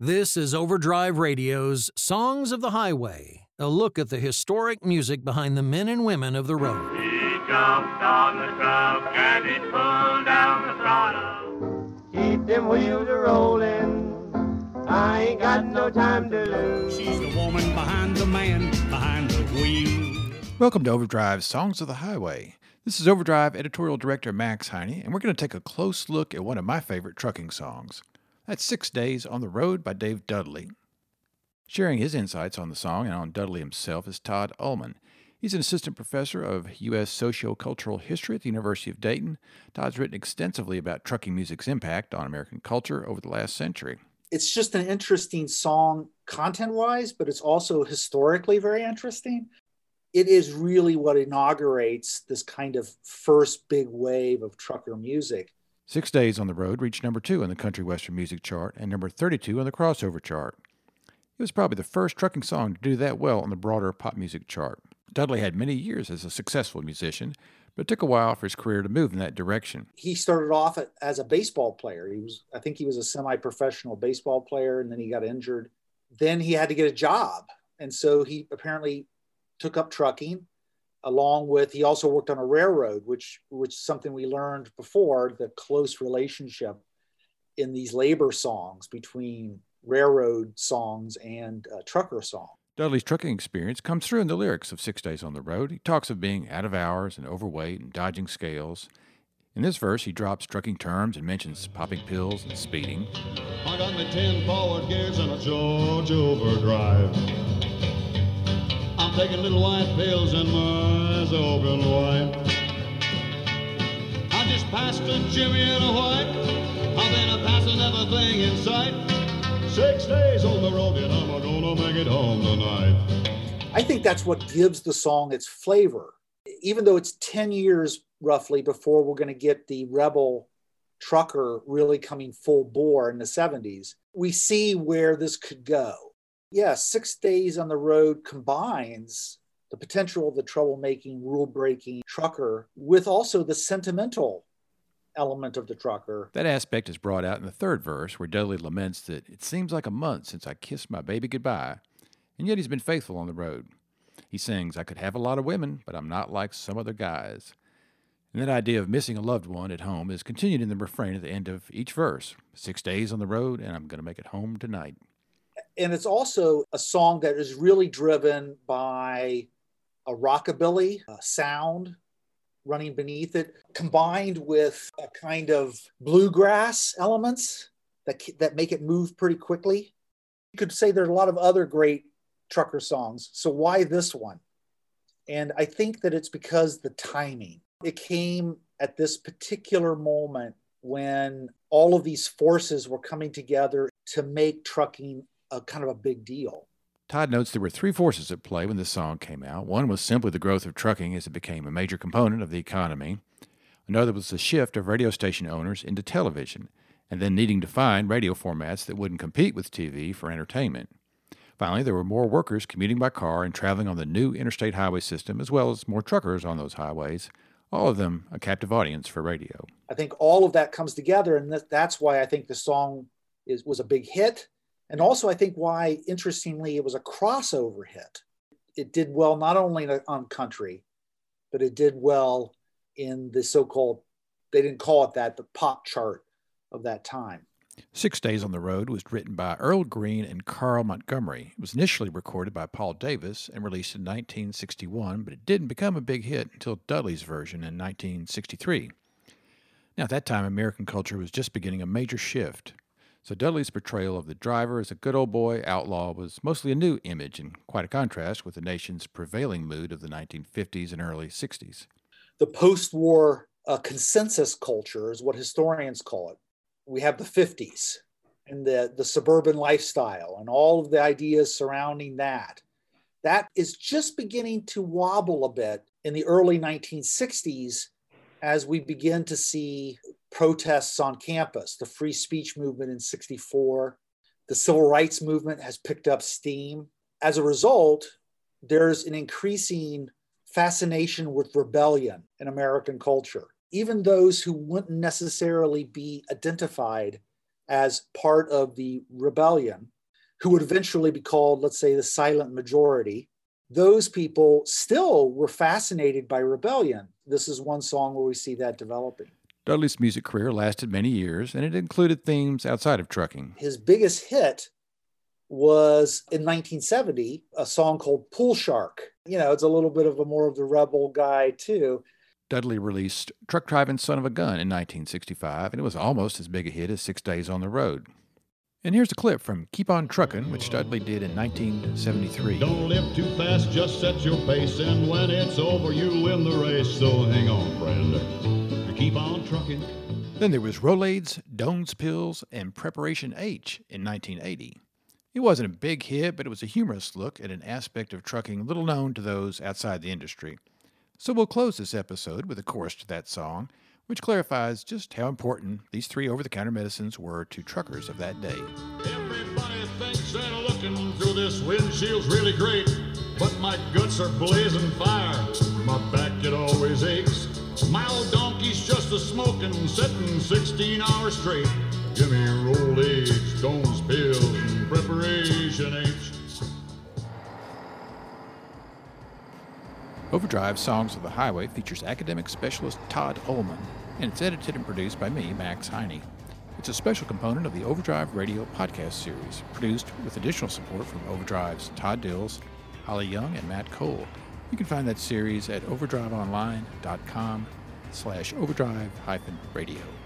This is Overdrive Radio's Songs of the Highway, a look at the historic music behind the men and women of the road. He jumped on the truck and he pulled down the throttle. Keep them wheels a rolling. I ain't got no time to lose. She's the woman behind the man behind the wheel. Welcome to Overdrive Songs of the Highway. This is Overdrive editorial director Max Heine, and we're going to take a close look at one of my favorite trucking songs. That's Six Days on the Road by Dave Dudley. Sharing his insights on the song and on Dudley himself is Todd Ullman. He's an assistant professor of U.S. sociocultural history at the University of Dayton. Todd's written extensively about trucking music's impact on American culture over the last century. It's just an interesting song content wise, but it's also historically very interesting. It is really what inaugurates this kind of first big wave of trucker music. Six Days on the Road reached number two on the country western music chart and number 32 on the crossover chart. It was probably the first trucking song to do that well on the broader pop music chart. Dudley had many years as a successful musician, but it took a while for his career to move in that direction. He started off as a baseball player. He was, I think, he was a semi-professional baseball player, and then he got injured. Then he had to get a job, and so he apparently took up trucking along with he also worked on a railroad which which is something we learned before the close relationship in these labor songs between railroad songs and uh, trucker songs Dudley's trucking experience comes through in the lyrics of Six Days on the Road. He talks of being out of hours and overweight and dodging scales. In this verse, he drops trucking terms and mentions popping pills and speeding. I got me 10 forward gears and a Georgia overdrive. Taking little white pills in my open wine. I just passed a Jimmy in a white. I've been a passing everything in sight. Six days on the road and I'm gonna make it home tonight. I think that's what gives the song its flavor. Even though it's 10 years roughly before we're going to get the rebel trucker really coming full bore in the 70s, we see where this could go. Yeah, six days on the road combines the potential of the troublemaking, rule breaking trucker with also the sentimental element of the trucker. That aspect is brought out in the third verse, where Dudley laments that it seems like a month since I kissed my baby goodbye, and yet he's been faithful on the road. He sings, I could have a lot of women, but I'm not like some other guys. And that idea of missing a loved one at home is continued in the refrain at the end of each verse Six days on the road, and I'm going to make it home tonight. And it's also a song that is really driven by a rockabilly a sound running beneath it, combined with a kind of bluegrass elements that, that make it move pretty quickly. You could say there's a lot of other great trucker songs. So why this one? And I think that it's because the timing. It came at this particular moment when all of these forces were coming together to make trucking a kind of a big deal. Todd notes there were three forces at play when this song came out. One was simply the growth of trucking as it became a major component of the economy. Another was the shift of radio station owners into television, and then needing to find radio formats that wouldn't compete with TV for entertainment. Finally, there were more workers commuting by car and traveling on the new interstate highway system, as well as more truckers on those highways, all of them a captive audience for radio. I think all of that comes together, and that's why I think the song is, was a big hit and also, I think why, interestingly, it was a crossover hit. It did well not only on country, but it did well in the so called, they didn't call it that, but pop chart of that time. Six Days on the Road was written by Earl Green and Carl Montgomery. It was initially recorded by Paul Davis and released in 1961, but it didn't become a big hit until Dudley's version in 1963. Now, at that time, American culture was just beginning a major shift. So Dudley's portrayal of the driver as a good old boy outlaw was mostly a new image and quite a contrast with the nation's prevailing mood of the 1950s and early 60s. The post war uh, consensus culture is what historians call it. We have the 50s and the, the suburban lifestyle and all of the ideas surrounding that. That is just beginning to wobble a bit in the early 1960s as we begin to see protests on campus, the free speech movement in 64, the civil rights movement has picked up steam. As a result, there's an increasing fascination with rebellion in American culture. Even those who wouldn't necessarily be identified as part of the rebellion, who would eventually be called, let's say, the silent majority, those people still were fascinated by rebellion. This is one song where we see that developing. Dudley's music career lasted many years, and it included themes outside of trucking. His biggest hit was in 1970, a song called Pool Shark. You know, it's a little bit of a more of the rebel guy, too. Dudley released Truck Driving Son of a Gun in 1965, and it was almost as big a hit as Six Days on the Road. And here's a clip from Keep On Truckin', which Dudley did in 1973. Don't live too fast, just set your pace, and when it's over, you'll win the race. So hang on, friend, and keep on trucking. Then there was Rolaids, Doan's Pills, and Preparation H in 1980. It wasn't a big hit, but it was a humorous look at an aspect of trucking little known to those outside the industry. So we'll close this episode with a chorus to that song, which clarifies just how important these three over the counter medicines were to truckers of that day. Everybody thinks that looking through this windshield's really great, but my guts are blazing fire. My back it always aches. My old donkey's just a smoking, sitting 16 hours straight. Give me Rolaids, Doan's pills, and preparation H. Overdrive Songs of the Highway features academic specialist Todd Ullman, and it's edited and produced by me, Max Heine. It's a special component of the Overdrive Radio podcast series, produced with additional support from Overdrive's Todd Dills, Holly Young, and Matt Cole. You can find that series at overdriveonline.com slash overdrive hyphen radio.